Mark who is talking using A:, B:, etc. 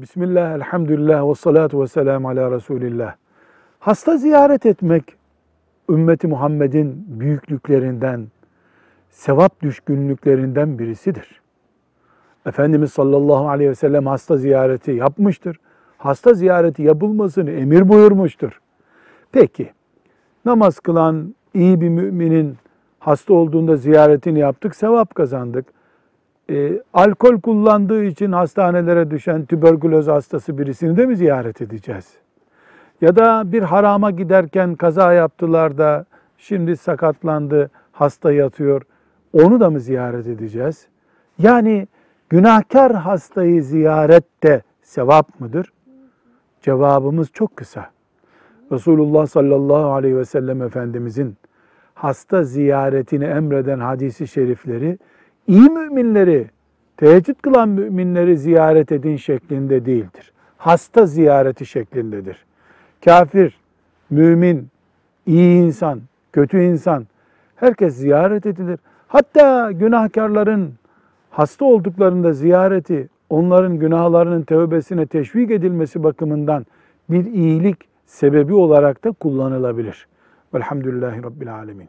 A: Bismillah, elhamdülillah ve salatu ve selamu ala Resulillah. Hasta ziyaret etmek ümmeti Muhammed'in büyüklüklerinden, sevap düşkünlüklerinden birisidir. Efendimiz sallallahu aleyhi ve sellem hasta ziyareti yapmıştır. Hasta ziyareti yapılmasını emir buyurmuştur. Peki, namaz kılan iyi bir müminin hasta olduğunda ziyaretini yaptık, sevap kazandık. E, alkol kullandığı için hastanelere düşen tüberküloz hastası birisini de mi ziyaret edeceğiz? Ya da bir harama giderken kaza yaptılar da şimdi sakatlandı, hasta yatıyor. Onu da mı ziyaret edeceğiz? Yani günahkar hastayı ziyaret de sevap mıdır? Cevabımız çok kısa. Resulullah sallallahu aleyhi ve sellem Efendimizin hasta ziyaretini emreden hadisi şerifleri iyi müminleri, teheccüd kılan müminleri ziyaret edin şeklinde değildir. Hasta ziyareti şeklindedir. Kafir, mümin, iyi insan, kötü insan herkes ziyaret edilir. Hatta günahkarların hasta olduklarında ziyareti onların günahlarının tevbesine teşvik edilmesi bakımından bir iyilik sebebi olarak da kullanılabilir. Velhamdülillahi Rabbil Alemin.